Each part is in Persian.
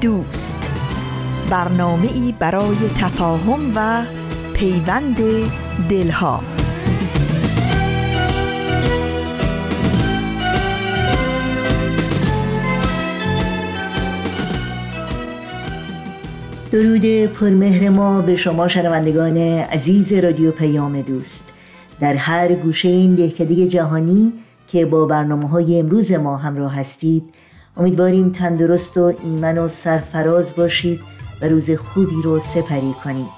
دوست. برنامه ای برای تفاهم و پیوند دلها. درود پرمهر ما به شما شنوندگان عزیز رادیو پیام دوست. در هر گوشه این دهکده جهانی که با برنامه های امروز ما همراه هستید امیدواریم تندرست و ایمن و سرفراز باشید و روز خوبی رو سپری کنید.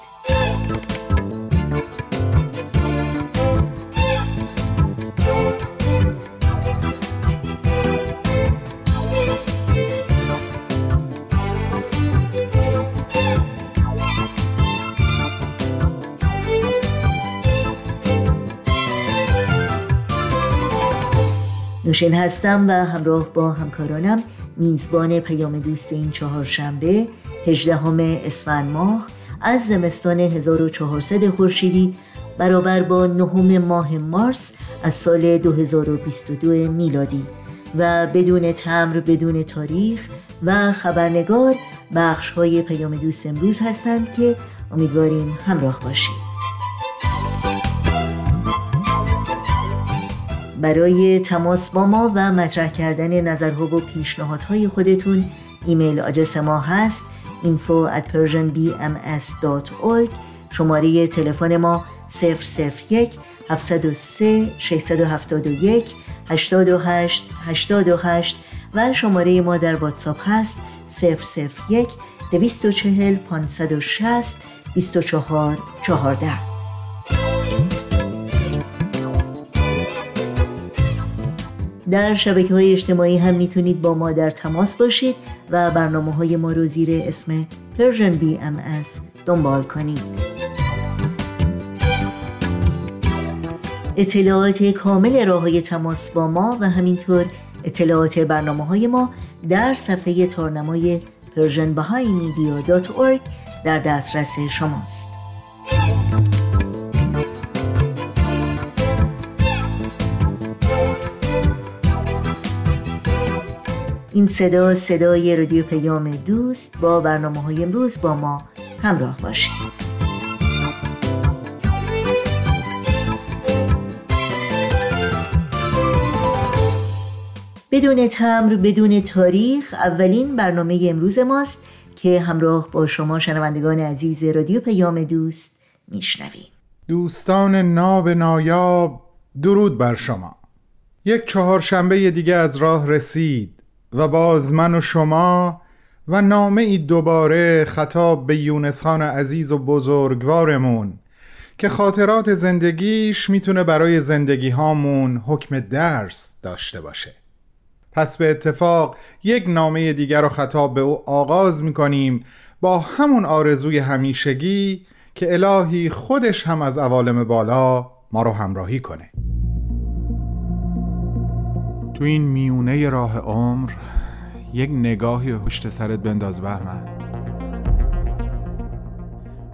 نوشین هستم و همراه با همکارانم میزبان پیام دوست این چهارشنبه 18 اسفند ماه از زمستان 1400 خورشیدی برابر با نهم ماه مارس از سال 2022 میلادی. و بدون تمر بدون تاریخ و خبرنگار بخش های پیام دوست امروز هستند که امیدواریم همراه باشید. برای تماس با ما و مطرح کردن نظرها و پیشنهادهای خودتون ایمیل آدرس ما هست info at persianbms.org شماره تلفن ما 001 703 671 828 828 و شماره ما در واتساپ هست 001 240 560 24 14 در شبکه های اجتماعی هم می‌تونید با ما در تماس باشید و برنامه های ما رو زیر اسم Persian BMS دنبال کنید. اطلاعات کامل راه های تماس با ما و همینطور اطلاعات برنامه های ما در صفحه تارنمای persianbahaimedia.org در دسترس شماست. این صدا صدای رادیو پیام دوست با برنامه های امروز با ما همراه باشید. بدون تمر بدون تاریخ اولین برنامه امروز ماست که همراه با شما شنوندگان عزیز رادیو پیام دوست میشنویم. دوستان ناب نایاب درود بر شما. یک چهارشنبه دیگه از راه رسید. و باز من و شما و نامه ای دوباره خطاب به یونس خان عزیز و بزرگوارمون که خاطرات زندگیش می‌تونه برای زندگی هامون حکم درس داشته باشه. پس به اتفاق یک نامه دیگر رو خطاب به او آغاز می‌کنیم با همون آرزوی همیشگی که الهی خودش هم از عوالم بالا ما رو همراهی کنه. تو این میونه راه عمر یک نگاهی پشت سرت بنداز بهمن.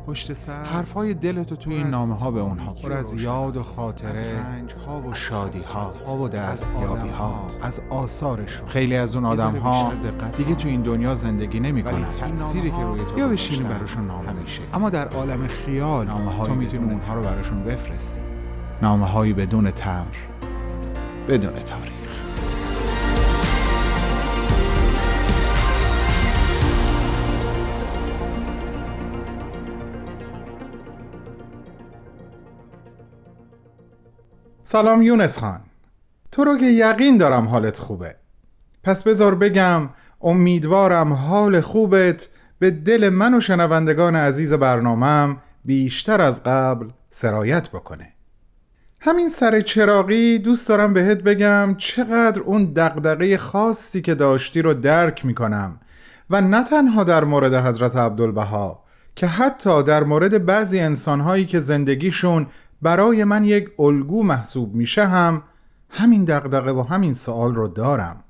پشت سر حرفای دلتو توی این نامه ها به اونها. پر از یاد و خاطره از ها و شادی ها ها و دستیابی ها از آثارشون. خیلی از اون آدم ها دیگه تو این دنیا زندگی نمی‌کنن. تأثیری که روی تو یا بشینی براشون نامه میشه اما در عالم خیال نامه تو می‌تونی اونها رو براشون بفرستی. نامه هایی بدون تمر بدون تاریخ. سلام یونس خان. تو رو که یقین دارم حالت خوبه. پس بذار بگم امیدوارم حال خوبت به دل من و شنوندگان عزیز برنامهم بیشتر از قبل سرایت بکنه. همین سر چراقی دوست دارم بهت بگم چقدر اون دقدقه خاصی که داشتی رو درک می‌کنم و نه تنها در مورد حضرت عبدالبها که حتی در مورد بعضی انسانهایی که زندگیشون برای من یک الگو محسوب میشه هم همین دقدقه و همین سوال رو دارم.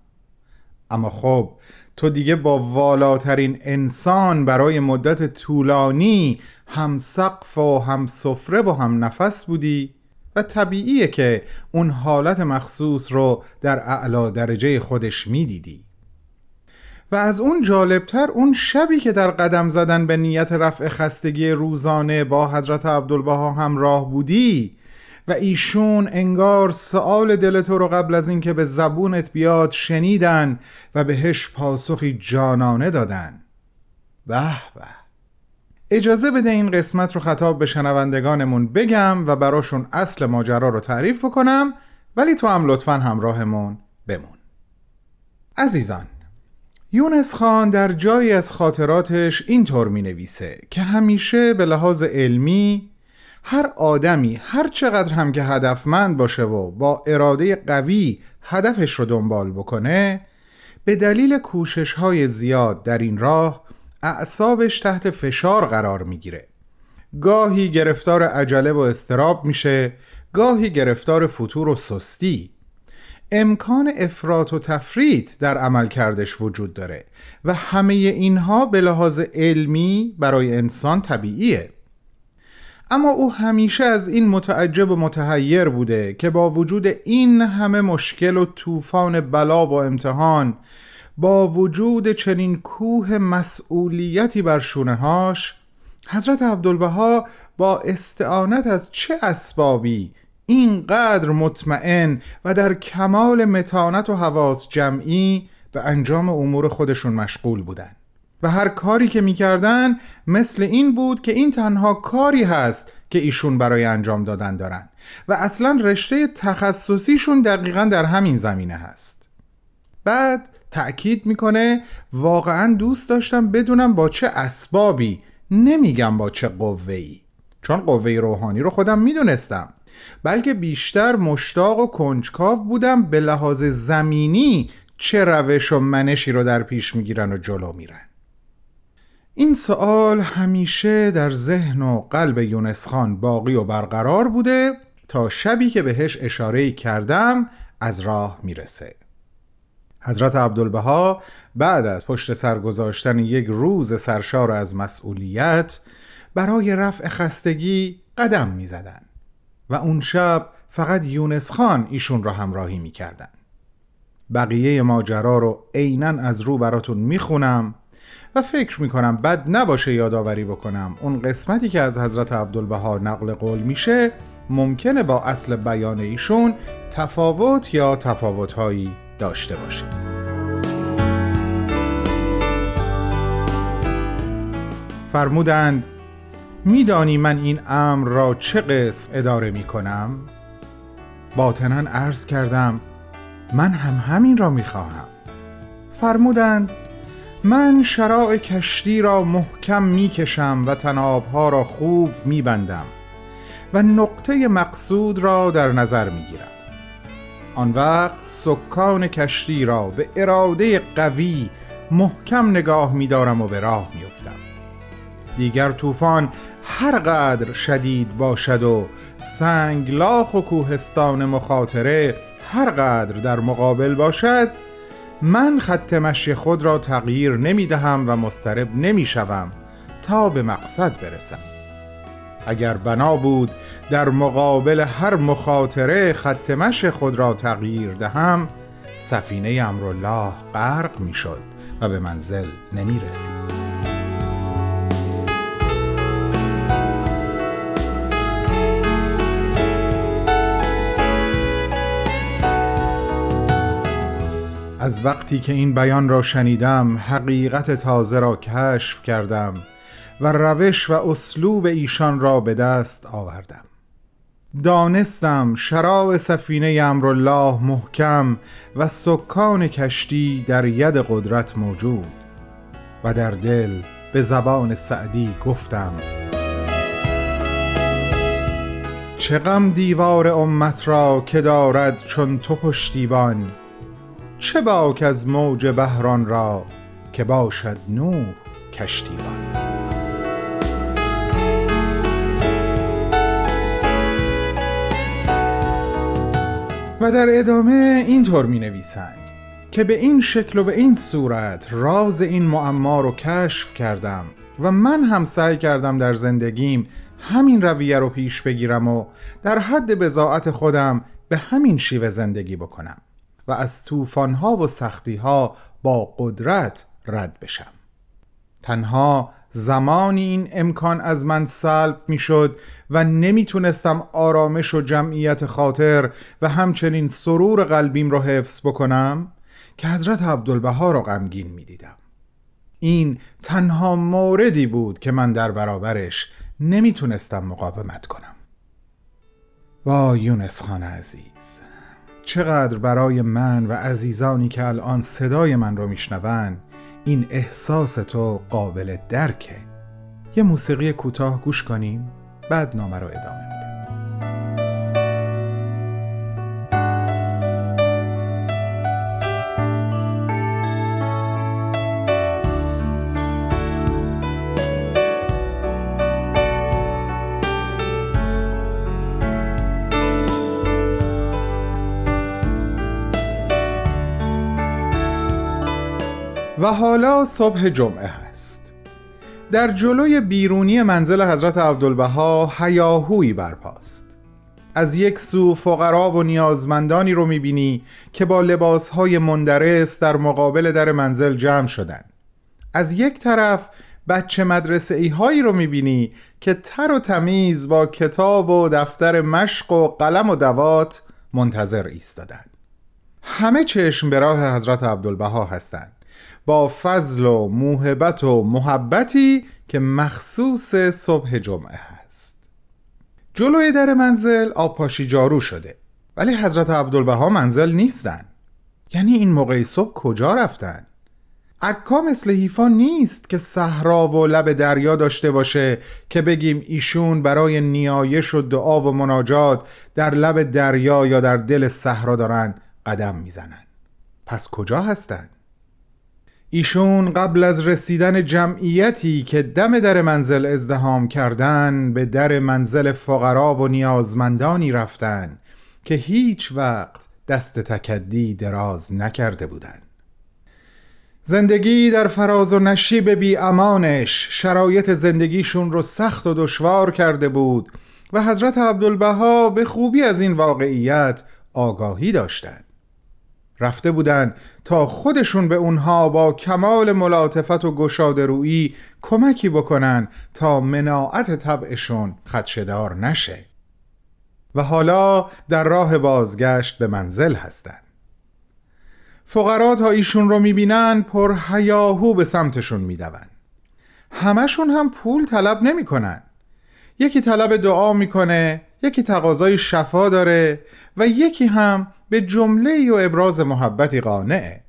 اما خب تو دیگه با والاترین انسان برای مدت طولانی هم سقف و هم سفره و هم نفس بودی و طبیعیه که اون حالت مخصوص رو در اعلا درجه خودش می‌دیدی. و از اون جالبتر اون شبی که در قدم زدن به نیت رفع خستگی روزانه با حضرت عبدالبها همراه بودی و ایشون انگار سؤال دل تو رو قبل از اینکه به زبونت بیاد شنیدن و بهش پاسخی جانانه دادن. به به. اجازه بده این قسمت رو خطاب به شنوندگانمون بگم و براشون اصل ماجرا رو تعریف بکنم ولی تو هم لطفا همراهمون بمون. عزیزان یونس خان در جایی از خاطراتش اینطور می نویسه که همیشه به لحاظ علمی هر آدمی هر چقدر هم که هدفمند باشه و با اراده قوی هدفش رو دنبال بکنه به دلیل کوشش های زیاد در این راه اعصابش تحت فشار قرار می‌گیره. گاهی گرفتار عجله و استراب میشه گاهی گرفتار فتور و سستی. امکان افراط و تفریط در عمل کردش وجود داره و همه اینها به لحاظ علمی برای انسان طبیعیه. اما او همیشه از این متعجب و متحیر بوده که با وجود این همه مشکل و طوفان بلا و امتحان با وجود چنین کوه مسئولیتی بر شونه هاش حضرت عبدالبها با استعانت از چه اسبابی اینقدر مطمئن و در کمال متانت و حواس جمعی به انجام امور خودشون مشغول بودن. و هر کاری که می‌کردن مثل این بود که این تنها کاری هست که ایشون برای انجام دادن دارن. و اصلا رشته تخصصیشون دقیقا در همین زمینه هست. بعد تأکید می‌کنه واقعا دوست داشتم بدونم با چه اسبابی نمیگم با چه قوهی چون قوه روحانی رو خودم می‌دونستم. بلکه بیشتر مشتاق و کنجکاو بودم به لحاظ زمینی چه روش و منشی رو در پیش می‌گیرن و جلو میرن. این سوال همیشه در ذهن و قلب یونس خان باقی و برقرار بوده تا شبی که بهش اشاره کردم از راه می‌رسه. حضرت عبدالبها بعد از پشت سر گذاشتن یک روز سرشار از مسئولیت برای رفع خستگی قدم می زدن و اون شب فقط یونس خان ایشون را همراهی می کردن. بقیه ماجرا رو عینا از رو براتون می‌خونم و فکر می‌کنم بد نباشه یادآوری بکنم اون قسمتی که از حضرت عبدالبها نقل قول میشه ممکنه با اصل بیان ایشون تفاوت یا تفاوتهایی داشته باشه فرمودند میدانی من این امر را چه قسم اداره می کنم؟ باطنا عرض کردم من هم همین را می خواهم فرمودند من شراع کشتی را محکم می کشم و تنابها را خوب می بندم و نقطه مقصود را در نظر می گیرم آن وقت سکان کشتی را به اراده قوی محکم نگاه می دارم و به راه می افتم. دیگر طوفان هر قدر شدید باشد و سنگلاخ و کوهستان مخاطره هر قدر در مقابل باشد من خط مشی خود را تغییر نمی دهم و مسترب نمی شوم تا به مقصد برسم. اگر بنا بود در مقابل هر مخاطره خط مشی خود را تغییر دهم سفینه امرالله غرق می شد و به منزل نمی رسید. از وقتی که این بیان را شنیدم حقیقت تازه را کشف کردم و روش و اسلوب ایشان را به دست آوردم. دانستم شراب سفینه امرالله محکم و سکان کشتی در ید قدرت موجود و در دل به زبان سعدی گفتم چه غم دیوار امت را که دارد چون تو پشتیبان؟ چه باک از موج بحران را که باشد نوح کشتیبان؟ و در ادامه اینطور می نویسند که به این شکل و به این صورت راز این معما رو کشف کردم و من هم سعی کردم در زندگیم همین رویه رو پیش بگیرم و در حد بزاعت خودم به همین شیوه زندگی بکنم. و از طوفانها و سختیها با قدرت رد بشم. تنها زمانی این امکان از من سلب می شد و نمی‌تونستم آرامش و جمعیت خاطر و همچنین سرور قلبیم رو حفظ بکنم که حضرت عبدالبها را غمگین می دیدم. این تنها موردی بود که من در برابرش نمی‌تونستم مقاومت کنم. وا یونس خان عزیز! چقدر برای من و عزیزانی که الان صدای من رو میشنون این احساس تو قابل درکه. یه موسیقی کوتاه گوش کنیم بعد نامه رو ادامه میدم و حالا صبح جمعه هست در جلوی بیرونی منزل حضرت عبدالبها هیاهویی برپاست. از یک سو فقرا و نیازمندانی رو می‌بینی که با لباسهای مندرس در مقابل در منزل جمع شدن. از یک طرف بچه مدرسه ای هایی رو می‌بینی که تر و تمیز با کتاب و دفتر مشق و قلم و دوات منتظر ایستادن. همه چشم به راه حضرت عبدالبها هستند. با فضل و موهبت و محبتی که مخصوص صبح جمعه هست جلوی در منزل آبپاشی جارو شده ولی حضرت عبدالبها منزل نیستن یعنی این موقع صبح کجا رفتن؟ عکا مثل حیفا نیست که صحرا و لب دریا داشته باشه که بگیم ایشون برای نیایش و دعا و مناجات در لب دریا یا در دل صحرا دارن قدم می‌زنن پس کجا هستن؟ ایشون قبل از رسیدن جمعیتی که دم در منزل ازدهام کردن به در منزل فقرا و نیازمندانی رفتن که هیچ وقت دست تکدی دراز نکرده بودند. زندگی در فراز و نشیب بی امانش شرایط زندگیشون رو سخت و دشوار کرده بود و حضرت عبدالبها به خوبی از این واقعیت آگاهی داشتند. رفته بودن تا خودشون به اونها با کمال ملاطفت و گشاده رویی کمکی بکنن تا مناعت طبعشون خدشدار نشه. و حالا در راه بازگشت به منزل هستن فقرا تا ایشون رو می‌بینن پر هیاهو به سمتشون میدون. همشون هم پول طلب نمی‌کنن. یکی طلب دعا می‌کنه یکی تقاضای شفا داره و یکی هم به جمله و ابراز محبتی قانعه.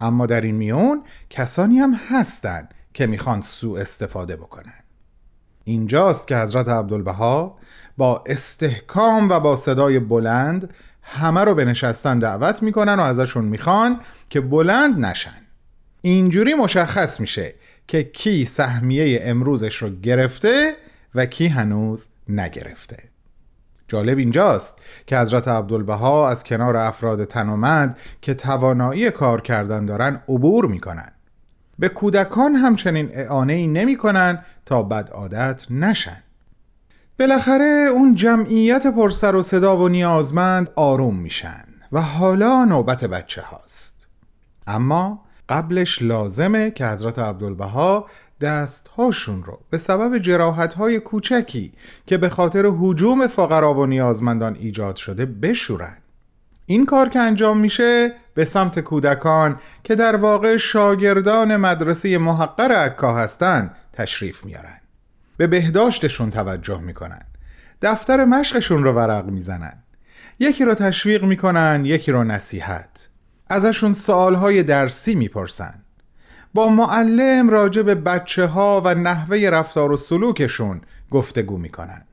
اما در این میون کسانی هم هستند که می‌خوان سوء استفاده بکنن. اینجاست که حضرت عبدالبها با استحکام و با صدای بلند همه رو به نشستن دعوت می‌کنن و ازشون می‌خوان که بلند نشن. اینجوری مشخص میشه که کی سهمیه امروزش رو گرفته و کی هنوز نگرفته. جالب اینجاست که حضرت عبدالبها از کنار افراد تنومند که توانایی کار کردن دارن عبور می‌کنن. به کودکان همچنین اعانه ای نمی کنن تا بد عادت نشن. بالاخره اون جمعیت پرسر و صدا و نیازمند آروم میشن و حالا نوبت بچه هاست اما قبلش لازمه که حضرت عبدالبها دستهاشون رو به سبب جراحتهای کوچکی که به خاطر حجوم فقرا و نیازمندان ایجاد شده بشورن. این کار که انجام میشه به سمت کودکان که در واقع شاگردان مدرسه محقر عکا هستن تشریف میارن. به بهداشتشون توجه می‌کنن. دفتر مشقشون رو ورق می‌زنن. یکی رو تشویق می‌کنن یکی رو نصیحت. ازشون سوالهای درسی می‌پرسن. با معلم راجع به بچه ها و نحوه رفتار و سلوکشون گفتگو می‌کنن.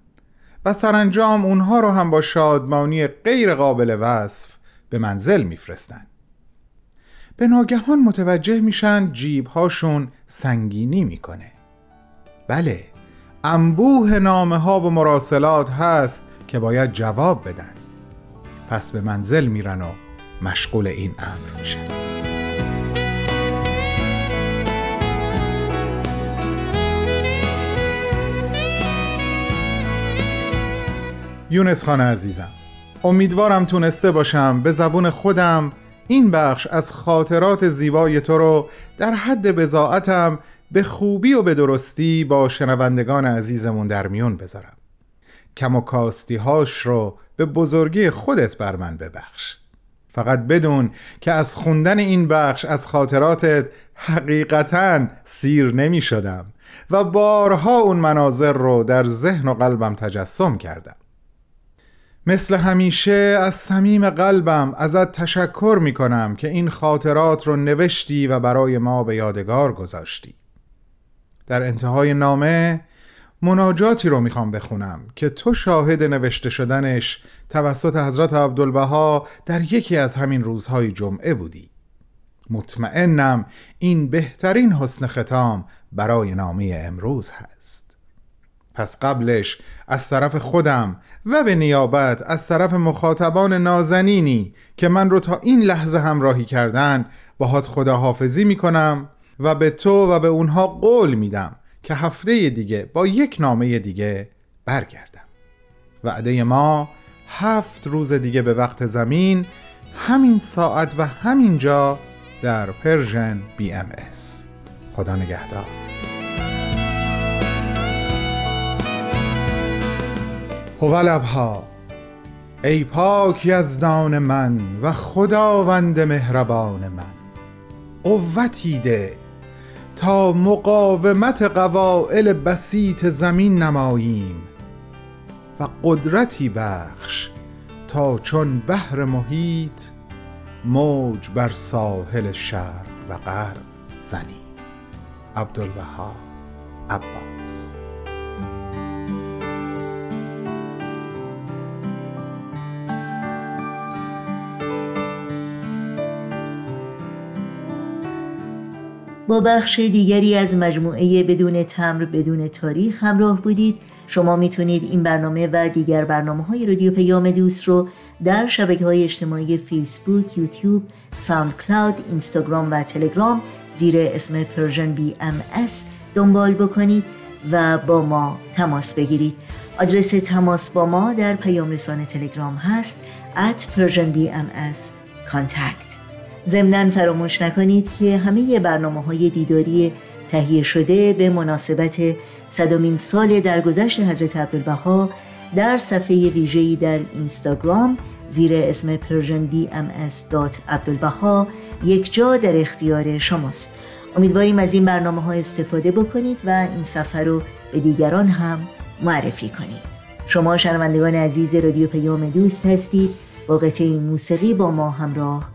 و سرانجام اونها رو هم با شادمانی غیر قابل وصف به منزل میفرستن. به ناگهان متوجه میشن جیبهاشون سنگینی می‌کنه. بله انبوه نامه ها و مراسلات هست که باید جواب بدن. پس به منزل میرن و مشغول این امر میشن. یونس خان عزیزم. امیدوارم تونسته باشم به زبون خودم این بخش از خاطرات زیبای تو رو در حد بزاعتم به خوبی و به درستی با شنوندگان عزیزمون در میون بذارم. کم و کاستی هاش رو به بزرگی خودت بر من ببخش. فقط بدون که از خوندن این بخش از خاطراتت حقیقتا سیر نمی شدم و بارها اون مناظر رو در ذهن و قلبم تجسم کردم. مثل همیشه از صمیم قلبم ازت تشکر می کنم که این خاطرات رو نوشتی و برای ما به یادگار گذاشتی. در انتهای نامه مناجاتی رو می‌خوام بخونم که تو شاهد نوشته شدنش توسط حضرت عبدالبها در یکی از همین روزهای جمعه بودی. مطمئنم این بهترین حسن ختام برای نامه امروز هست. پس قبلش از طرف خودم و به نیابت از طرف مخاطبان نازنینی که من رو تا این لحظه همراهی کردن باهات خداحافظی می‌کنم و به تو و به اونها قول میدم که هفته دیگه با یک نامه دیگه برگردم وعده ما هفت روز دیگه به وقت زمین همین ساعت و همین جا در Persian BMS. خدا نگهدار هوالبها ای پاک یزدان من و خداوند مهربان من. قوتی ده تا مقاومت قوائل بسیط زمین نماییم و قدرتی بخش تا چون بحر محیط موج بر ساحل شرق و غرب زنیم. عبدالبها عباس با بخش دیگری از مجموعه بدون تمبر بدون تاریخ همراه بودید. شما می‌تونید این برنامه و دیگر برنامه های رادیو پیام دوست رو در شبکه های اجتماعی فیسبوک، یوتیوب، SoundCloud، اینستاگرام و تلگرام زیر اسم Persian BMS دنبال بکنید و با ما تماس بگیرید. آدرس تماس با ما در پیام رسانه تلگرام هست at Persian BMS contact ضمنا فراموش نکنید که همه برنامه های دیداری تهیه شده به مناسبت صدامین سال درگذشت حضرت عبدالبها در صفحه ویژه‌ای در اینستاگرام زیر اسم persianbms.abdulbaha یک جا در اختیار شماست. امیدواریم از این برنامه ها استفاده بکنید و این سفر رو به دیگران هم معرفی کنید. شما شنوندگان عزیز رادیو پیام دوست هستید. با قطعه موسیقی با ما همراه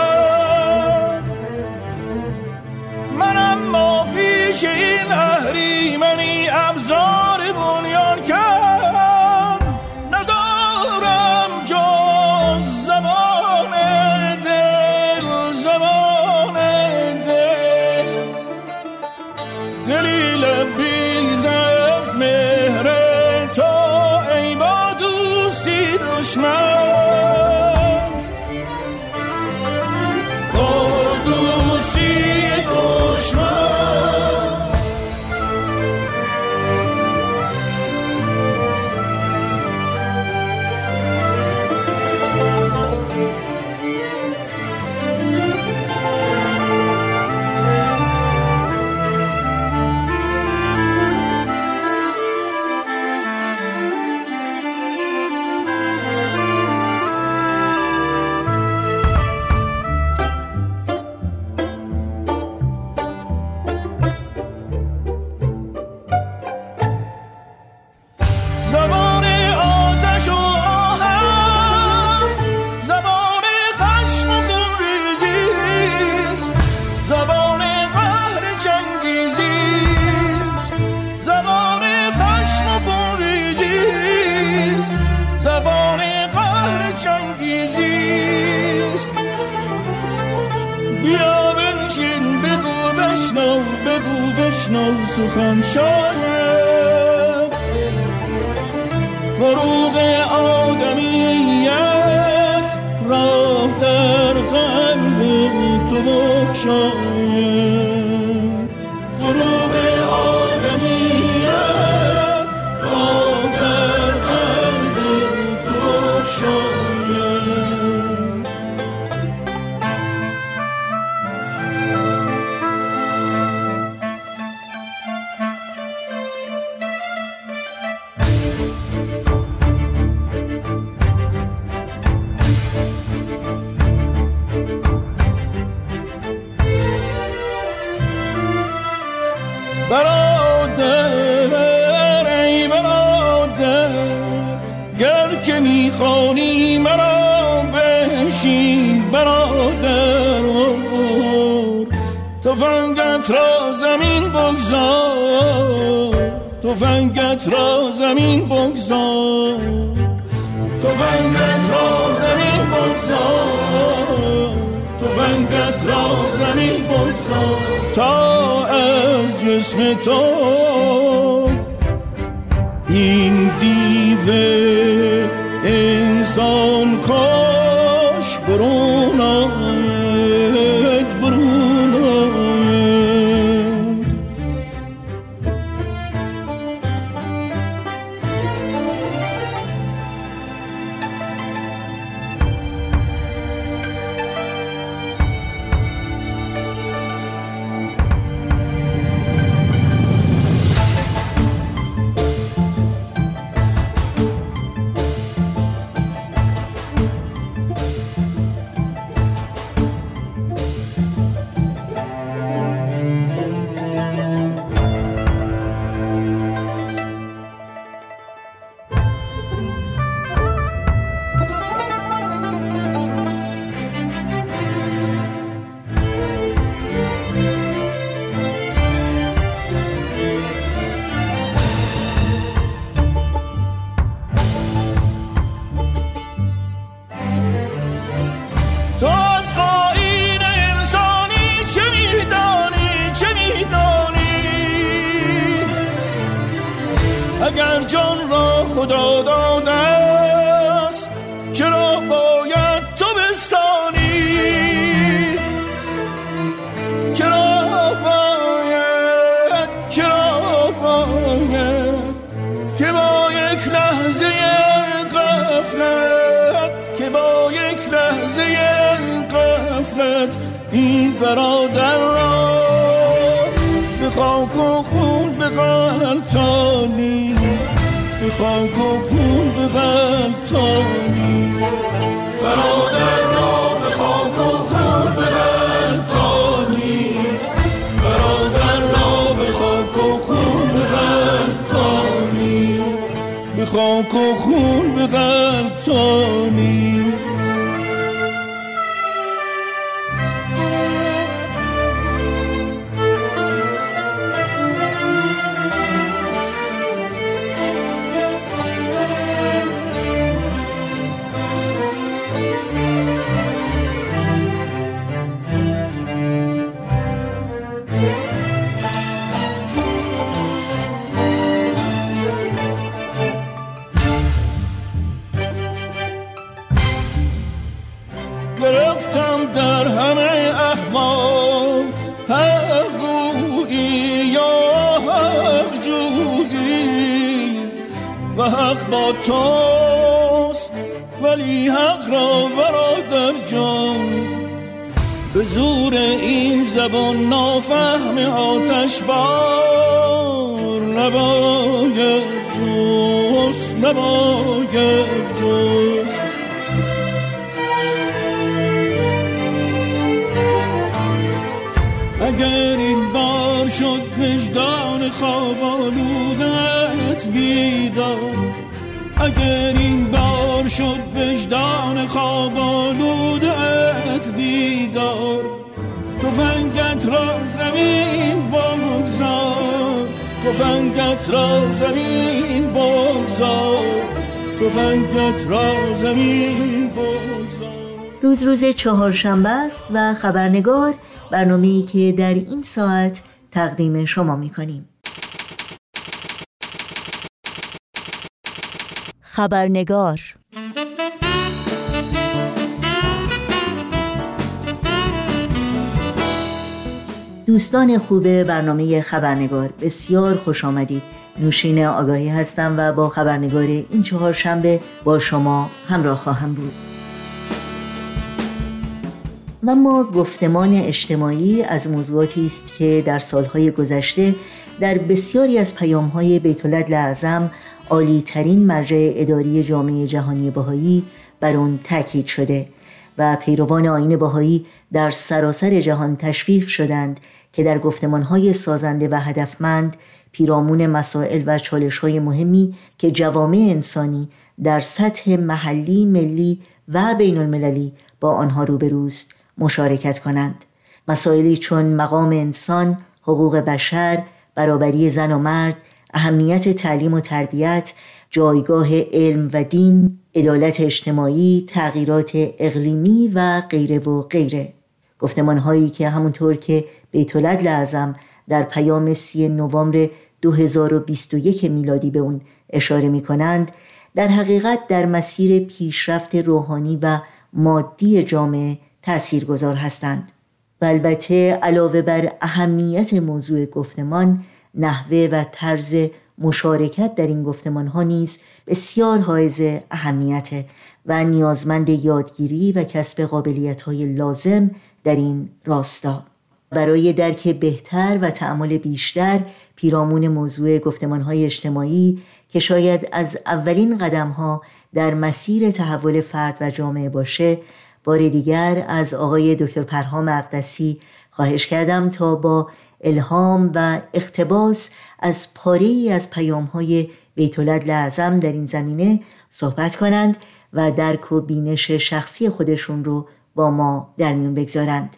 پیش این تفنگت را زمین بگذار. تفنگت را زمین بگذار. تفنگت را زمین بگذار. تفنگت را زمین بگذار. تا از جسم تو این دیو انسان تفنگت را زمین روز روز چهارشنبه است و خبرنگار برنامه ای که در این ساعت تقدیم شما می کنیم. خبرنگار دوستان خوب برنامه خبرنگار بسیار خوش آمدید نوشین آگاهی هستم و با خبرنگار این چهار شنبه با شما همراه خواهم بود. و ما گفتمان اجتماعی از موضوعاتی است که در سالهای گذشته در بسیاری از پیامهای بیتولد اعظم عالی ترین مرجع اداری جامعه جهانی بهایی بر آن تاکید شده و پیروان آین بهایی در سراسر جهان تشویق شدند که در گفتمانهای سازنده و هدفمند پیرامون مسائل و چالشهای مهمی که جوامع انسانی در سطح محلی، ملی و بین المللی با آنها روبروست مشارکت کنند. مسائلی چون مقام انسان، حقوق بشر، برابری زن و مرد، اهمیت تعلیم و تربیت، جایگاه علم و دین، عدالت اجتماعی، تغییرات اقلیمی و غیره و غیره. گفتمان هایی که همونطور که بیتولد لعظم در پیام سی نوامبر 2021 میلادی به اون اشاره می کنند در حقیقت در مسیر پیشرفت روحانی و مادی جامعه تأثیر گذار هستند. و البته علاوه بر اهمیت موضوع گفتمان نحوه و طرز مشارکت در این گفتمان ها نیز بسیار حائز اهمیت و نیازمند یادگیری و کسب قابلیت های لازم در این راستا. برای درک بهتر و تعمل بیشتر پیرامون موضوع گفتمان های اجتماعی که شاید از اولین قدم ها در مسیر تحول فرد و جامعه باشه بار دیگر از آقای دکتر پرهام اقدسی خواهش کردم تا با الهام و اقتباس از پاره ای از پیام های بیتولد لعظم در این زمینه صحبت کنند و درک و بینش شخصی خودشون رو با ما در میون بگذارند.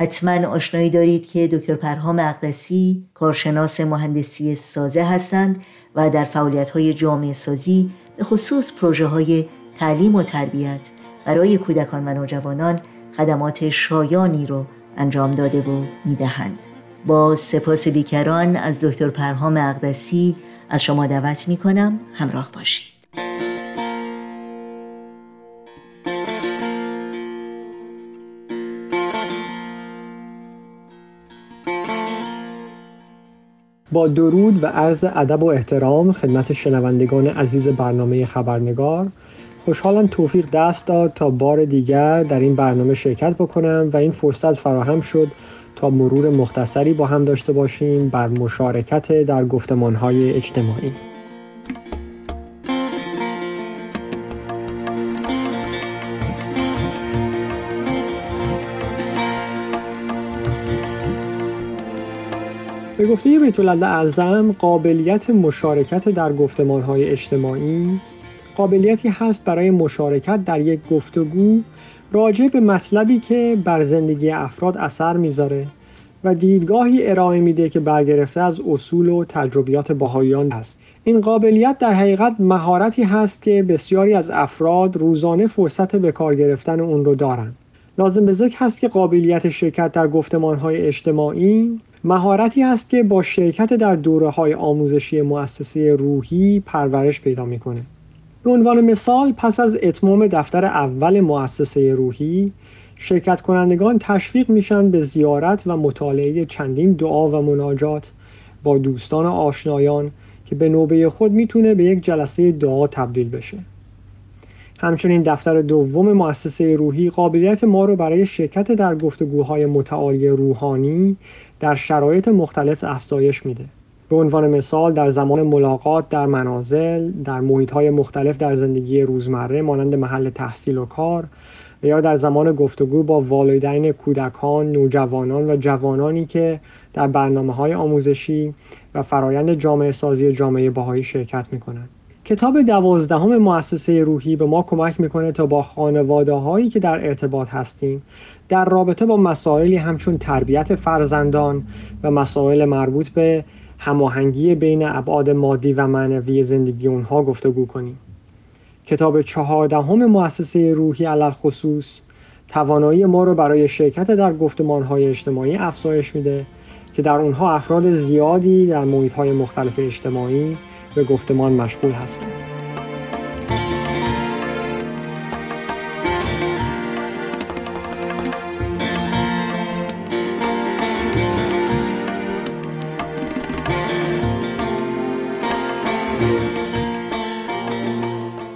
حتما آشنایی دارید که دکتر پرهام اقدسی کارشناس مهندسی سازه هستند و در فعالیت های جامعه سازی به خصوص پروژه های تعلیم و تربیت برای کودکان و نوجوانان خدمات شایانی رو انجام داده و می‌دهند. با سپاس بیکران از دکتر پرهام اقدسی از شما دعوت می کنم همراه باشید. با درود و عرض ادب و احترام خدمت شنوندگان عزیز برنامه خبرنگار. خوشحالم توفیق دست داد تا بار دیگر در این برنامه شرکت بکنم و این فرصت فراهم شد تا مرور مختصری با هم داشته باشیم بر مشارکت در گفتمانهای اجتماعی. گفته بیت اعظم قابلیت مشارکت در گفتمانهای اجتماعی قابلیتی هست برای مشارکت در یک گفتگو راجع به مطلبی که بر زندگی افراد اثر می‌ذاره و دیدگاهی ارائه میده که برگرفته از اصول و تجربیات باهایان است. این قابلیت در حقیقت مهارتی هست که بسیاری از افراد روزانه فرصت به کار گرفتن اون رو دارند. لازم به ذکر هست که قابلیت شرکت در گفتمانهای اجتماعی مهارتی است که با شرکت در دوره های آموزشی مؤسسه روحی پرورش پیدا می‌کنه. به عنوان مثال پس از اتمام دفتر اول مؤسسه روحی شرکت کنندگان تشویق میشن به زیارت و مطالعه چندین دعا و مناجات با دوستان و آشنایان که به نوبه خود می‌تونه به یک جلسه دعا تبدیل بشه. همچنین دفتر دوم مؤسسه روحی قابلیت ما رو برای شرکت در گفتگوهای متعالی روحانی در شرایط مختلف افزایش میده به عنوان مثال در زمان ملاقات در منازل در محیط های مختلف در زندگی روزمره مانند محل تحصیل و کار یا در زمان گفتگو با والدین کودکان، نوجوانان و جوانانی که در برنامه های آموزشی و فرایند جامعه سازی جامعه باهایی شرکت می کنند. کتاب دوازدهم مؤسسه روحی به ما کمک می‌کنه تا با خانواده هایی که در ارتباط هستیم در رابطه با مسائلی همچون تربیت فرزندان و مسائل مربوط به هماهنگی بین ابعاد مادی و معنوی زندگی اونها گفتگو کنیم. کتاب چهاردهم مؤسسه روحی علل خصوص توانایی ما رو برای شرکت در گفتمان های اجتماعی افزایش میده که در اونها افراد زیادی در محیط های مختلف اجتماعی به گفتمان مشغول هستند.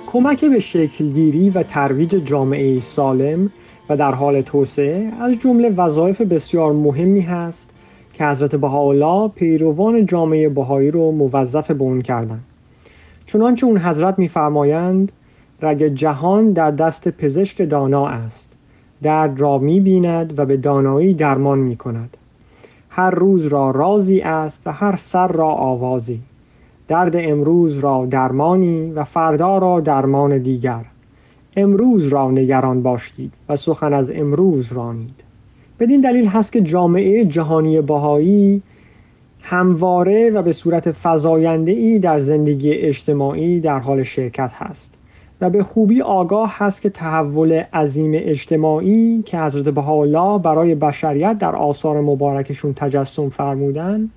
کمک به شکلگیری و ترویج جامعه سالم و در حال توسعه از جمله وظایف بسیار مهمی هست که حضرت بهاءالله پیروان جامعه بهایی رو موظف به اون کردند چنانچه اون حضرت میفرمایند رگ جهان در دست پزشک دانا است. درد را می بیند و به دانایی درمان می کند هر روز را رازی است و هر سر را آوازی. درد امروز را درمانی و فردا را درمان دیگر. امروز را نگران باشید و سخن از امروز رانید. بدین دلیل هست که جامعه جهانی باهایی همواره و به صورت فضاینده ای در زندگی اجتماعی در حال شرکت هست و به خوبی آگاه هست که تحول عظیم اجتماعی که حضرت بهاءالله برای بشریت در آثار مبارکشون تجسم فرمودن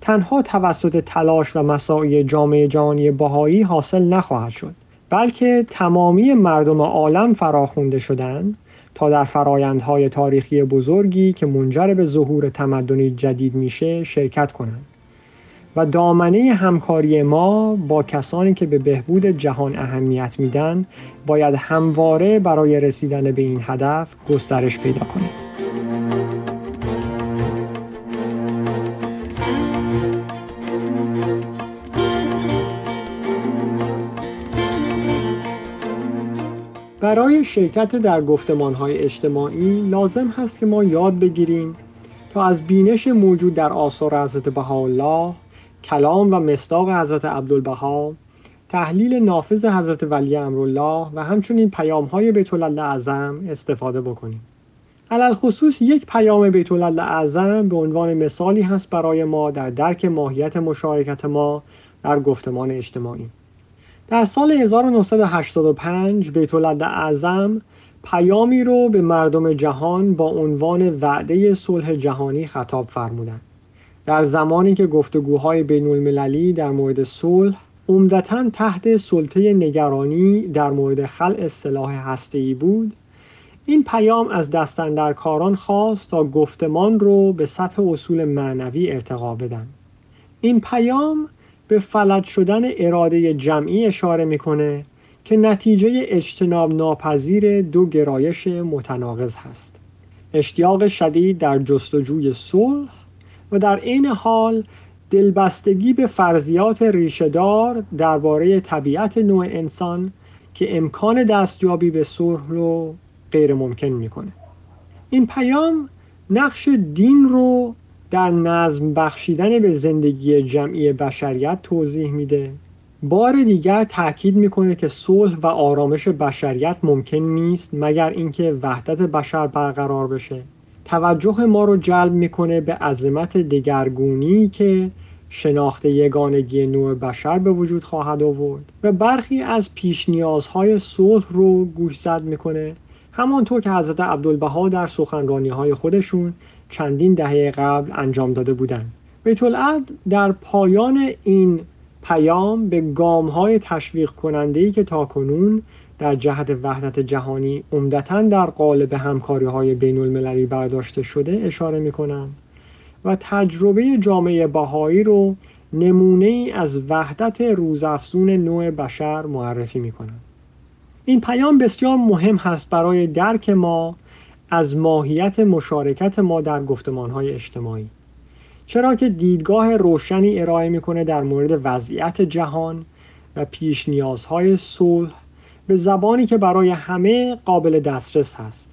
تنها توسط تلاش و مساعی جامعه جهانی باهایی حاصل نخواهد شد بلکه تمامی مردم عالم فراخونده شدند تا در فرایندهای تاریخی بزرگی که منجر به ظهور تمدنی جدید میشه شرکت کنند. و دامنه همکاری ما با کسانی که به بهبود جهان اهمیت میدن باید همواره برای رسیدن به این هدف گسترش پیدا کنه. برای شرکت در گفتمان های اجتماعی لازم هست که ما یاد بگیریم تا از بینش موجود در آثار حضرت بهاءالله کلام و مصداق حضرت عبدالبها تحلیل نافذ حضرت ولی امرالله و همچنین پیام های بیت اعظم استفاده بکنیم. علال خصوص یک پیام بیت اعظم به عنوان مثالی هست برای ما در درک ماهیت مشارکت ما در گفتمان اجتماعی. در سال 1985 بیت اعظم پیامی رو به مردم جهان با عنوان وعده صلح جهانی خطاب فرمودند. در زمانی که گفتگوهای بین المللی در مورد صلح عمدتا تحت سلطه نگرانی در مورد خلع سلاح هسته‌ای بود این پیام از دستندرکاران خواست تا گفتمان رو به سطح اصول معنوی ارتقا بدن این پیام به فلج شدن اراده جمعی اشاره می‌کنه که نتیجه اجتناب ناپذیر دو گرایش متناقض هست. اشتیاق شدید در جستجوی صلح و در عین حال دلبستگی به فرضیات ریشهدار درباره طبیعت نوع انسان که امکان دستیابی به صلح رو غیر ممکن می‌کنه. این پیام نقش دین رو در نظم بخشیدن به زندگی جمعی بشریت توضیح میده. بار دیگر تاکید می‌کنه که صلح و آرامش بشریت ممکن نیست مگر اینکه وحدت بشر برقرار بشه. توجه ما رو جلب می‌کنه به عظمت دگرگونی که شناخت یگانگی نوع بشر به وجود خواهد آورد و برخی از پیش نیازهای صلح رو گوشزد می‌کنه. همانطور که حضرت عبدالبها در سخنرانی های خودشون چندین دهه قبل انجام داده بودند بیت در پایان این پیام به گام های تشویق کننده ای که تاکنون در جهت وحدت جهانی عمدتا در قالب همکاری های بین المللی برداشته شده اشاره می کنند و تجربه جامعه بهایی رو نمونه ای از وحدت روزافزون نوع بشر معرفی می کنند. این پیام بسیار مهم هست برای درک ما از ماهیت مشارکت ما در گفتمانهای اجتماعی. چرا که دیدگاه روشنی ارائه می‌کنه در مورد وضعیت جهان و پیش نیازهای صلح به زبانی که برای همه قابل دسترس هست.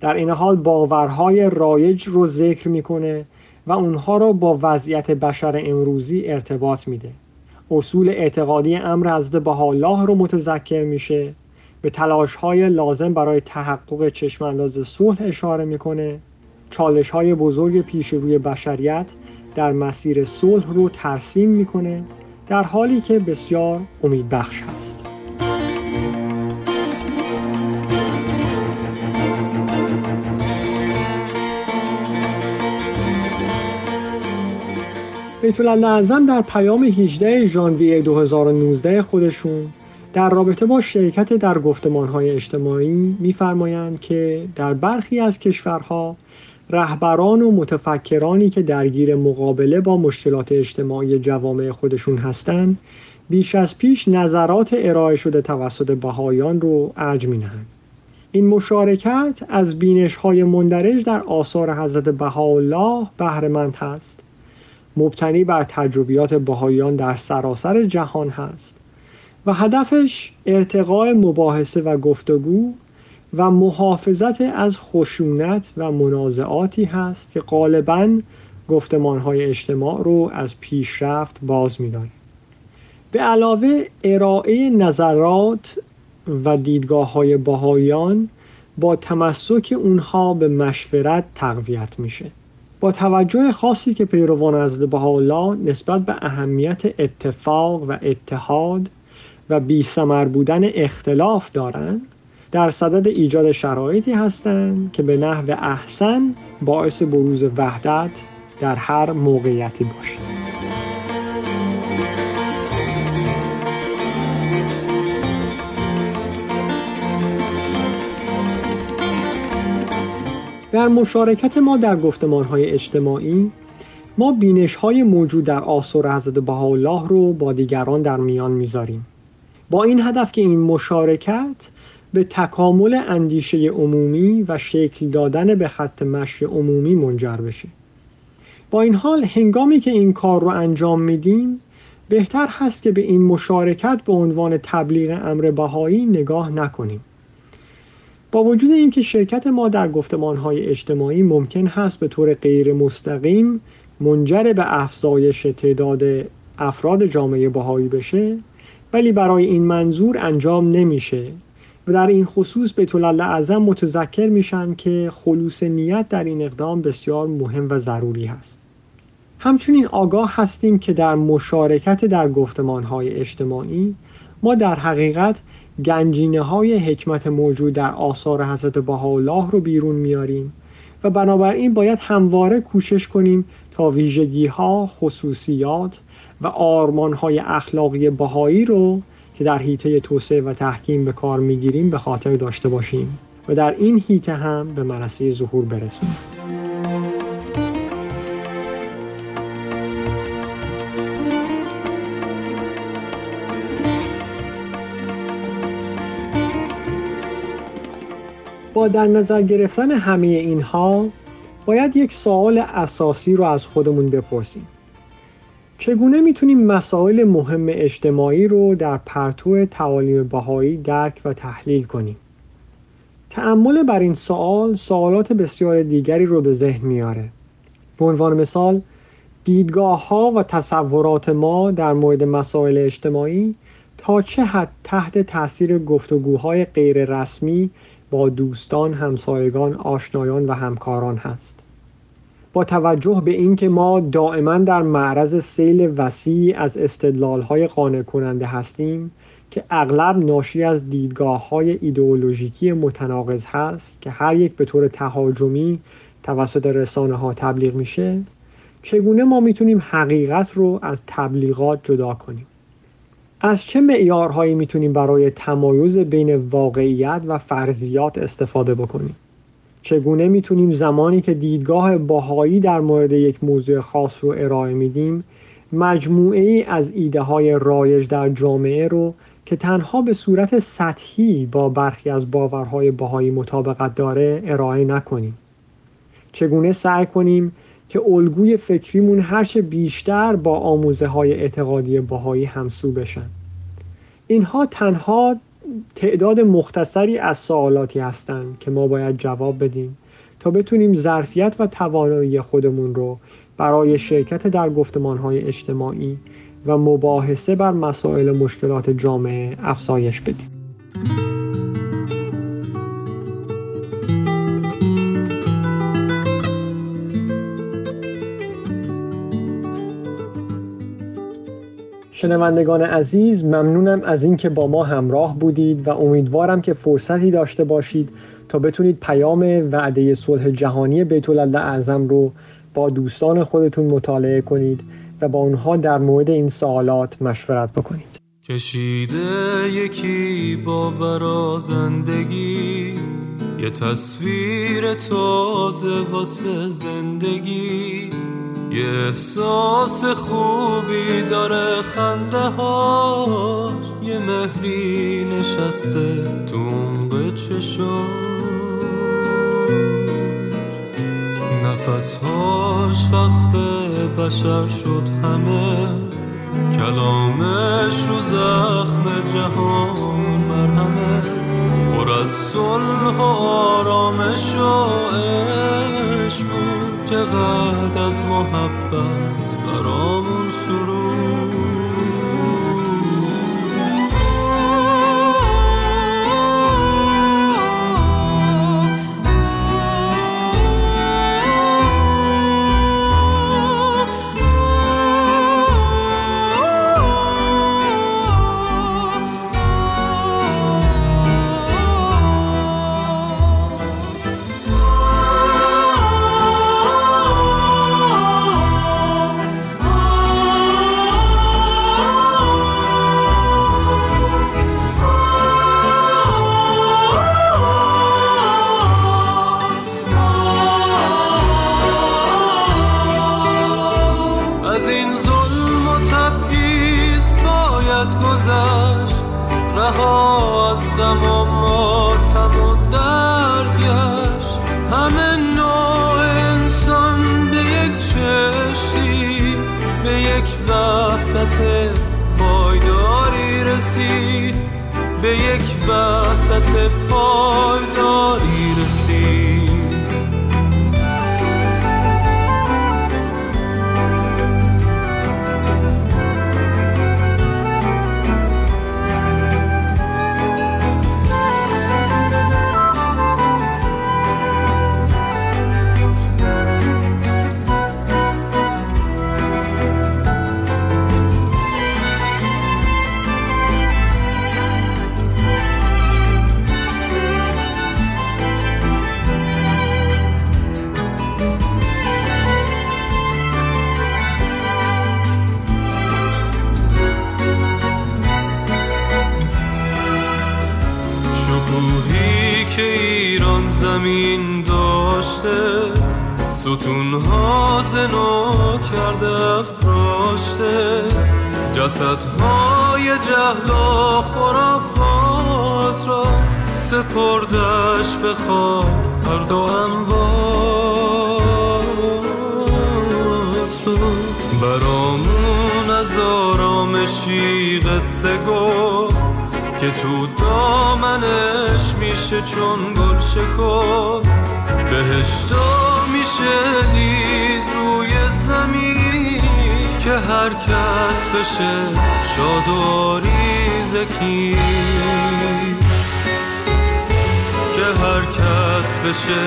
در این حال باورهای رایج رو ذکر می‌کنه و اونها رو با وضعیت بشر امروزی ارتباط میده. اصول اعتقادی امر حضرت بهاءالله رو متذکر میشه به تلاش های لازم برای تحقق چشمانداز صلح اشاره می‌کنه. چالش های بزرگ پیش روی بشریت در مسیر صلح رو ترسیم می‌کنه در حالی که بسیار امیدبخش است. بیت در پیام 18 ژانویه 2019 خودشون در رابطه با شرکت در های اجتماعی میفرمایند که در برخی از کشورها رهبران و متفکرانی که درگیر مقابله با مشکلات اجتماعی جوامع خودشون هستند بیش از پیش نظرات ارائه شده توسط بهایان رو ارج می این مشارکت از بینش های مندرج در آثار حضرت بهاءالله بهرهمند هست. مبتنی بر تجربیات بهایان در سراسر جهان هست. و هدفش ارتقاء مباحثه و گفتگو و محافظت از خشونت و منازعاتی هست که غالبا گفتمان های اجتماع رو از پیشرفت باز می‌داره. به علاوه ارائه نظرات و دیدگاه های باهایان با تمسک اونها به مشورت تقویت میشه با توجه خاصی که پیروان از بهاءالله نسبت به اهمیت اتفاق و اتحاد و بی بودن اختلاف دارند در صدد ایجاد شرایطی هستند که به نحو احسن باعث بروز وحدت در هر موقعیتی باشد. در مشارکت ما در گفتمان های اجتماعی ما بینش های موجود در آثار حضرت بهاءالله رو با دیگران در میان می‌ذاریم. با این هدف که این مشارکت به تکامل اندیشه عمومی و شکل دادن به خط مشی عمومی منجر بشه. با این حال هنگامی که این کار رو انجام میدیم بهتر هست که به این مشارکت به عنوان تبلیغ امر بهایی نگاه نکنیم. با وجود اینکه شرکت ما در های اجتماعی ممکن هست به طور غیر مستقیم منجر به افزایش تعداد افراد جامعه بهایی بشه ولی برای این منظور انجام نمیشه. و در این خصوص به طول اعظم متذکر میشن که خلوص نیت در این اقدام بسیار مهم و ضروری هست. همچنین آگاه هستیم که در مشارکت در های اجتماعی ما در حقیقت گنجینه های حکمت موجود در آثار حضرت بهاءالله رو بیرون میاریم و بنابراین باید همواره کوشش کنیم تا ویژگی ها، خصوصیات و آرمان های اخلاقی بهایی رو که در حیطه توسعه و تحکیم به کار می‌گیریم به خاطر داشته باشیم و در این حیطه هم به منصه ظهور برسونیم. با در نظر گرفتن همه اینها باید یک سوال اساسی رو از خودمون بپرسیم. چگونه می‌تونیم مسائل مهم اجتماعی رو در پرتو تعالیم بهایی درک و تحلیل کنیم؟ تعمل بر این سوال سوالات بسیار دیگری رو به ذهن میاره به عنوان مثال دیدگاه ها و تصورات ما در مورد مسائل اجتماعی تا چه حد تحت تاثیر گفتگوهای غیر رسمی با دوستان، همسایگان، آشنایان و همکاران هست. با توجه به اینکه ما دائما در معرض سیل وسیع از استدلالهای قانع کننده هستیم که اغلب ناشی از دیدگاه های ایدئولوژیکی متناقض هست که هر یک به طور تهاجمی توسط رسانه ها تبلیغ میشه چگونه ما می‌تونیم حقیقت رو از تبلیغات جدا کنیم از چه معیارهایی می‌تونیم برای تمایز بین واقعیت و فرضیات استفاده بکنیم؟ چگونه می‌تونیم زمانی که دیدگاه باهایی در مورد یک موضوع خاص رو ارائه میدیم مجموعه ای از ایده های رایج در جامعه رو که تنها به صورت سطحی با برخی از باورهای باهایی مطابقت داره ارائه نکنیم؟ چگونه سعی کنیم که الگوی فکریمون هرچه بیشتر با آموزه های اعتقادی باهایی همسو بشن اینها تنها تعداد مختصری از سوالاتی هستند که ما باید جواب بدیم تا بتونیم ظرفیت و توانایی خودمون رو برای شرکت در های اجتماعی و مباحثه بر مسائل مشکلات جامعه افزایش بدیم. شنوندگان عزیز ممنونم از اینکه با ما همراه بودید و امیدوارم که فرصتی داشته باشید تا بتونید پیام وعده صلح جهانی بیت اعظم رو با دوستان خودتون مطالعه کنید و با اونها در مورد این سوالات مشورت بکنید. کشیده یکی با برازندگی یه تصویر تازه واسه زندگی. یه احساس خوبی داره خنده هاش. یه مهری نشسته تو به نفس هاش وقف بشر شد همه. کلامش رو زخم جهان مرهمه. پر از صلح و آرامش و چقدر از محبت. برامون یک وحدت پایداری رسید. به یک وحدت پایداری رسید. ستونها زنو کرده افراشته. جسدهای جهل و خرافات را سپردش به خاک هر دو اموات رو برامون از آرامشی قصه گفت که تو دامنش میشه چون گل شکفت. بهشتا میشه دید روی زمین که هر کس بشه شاد و زکی که هر کس بشه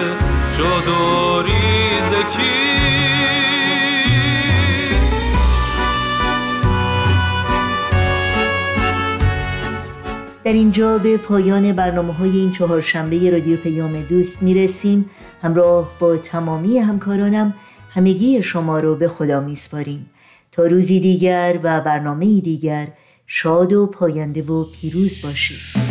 شاد و زکی در اینجا به پایان برنامه های این چهارشنبه رادیو پیام دوست می‌رسیم. همراه با تمامی همکارانم همگی شما رو به خدا میسپاریم. تا روزی دیگر و برنامه دیگر شاد و پاینده و پیروز باشید.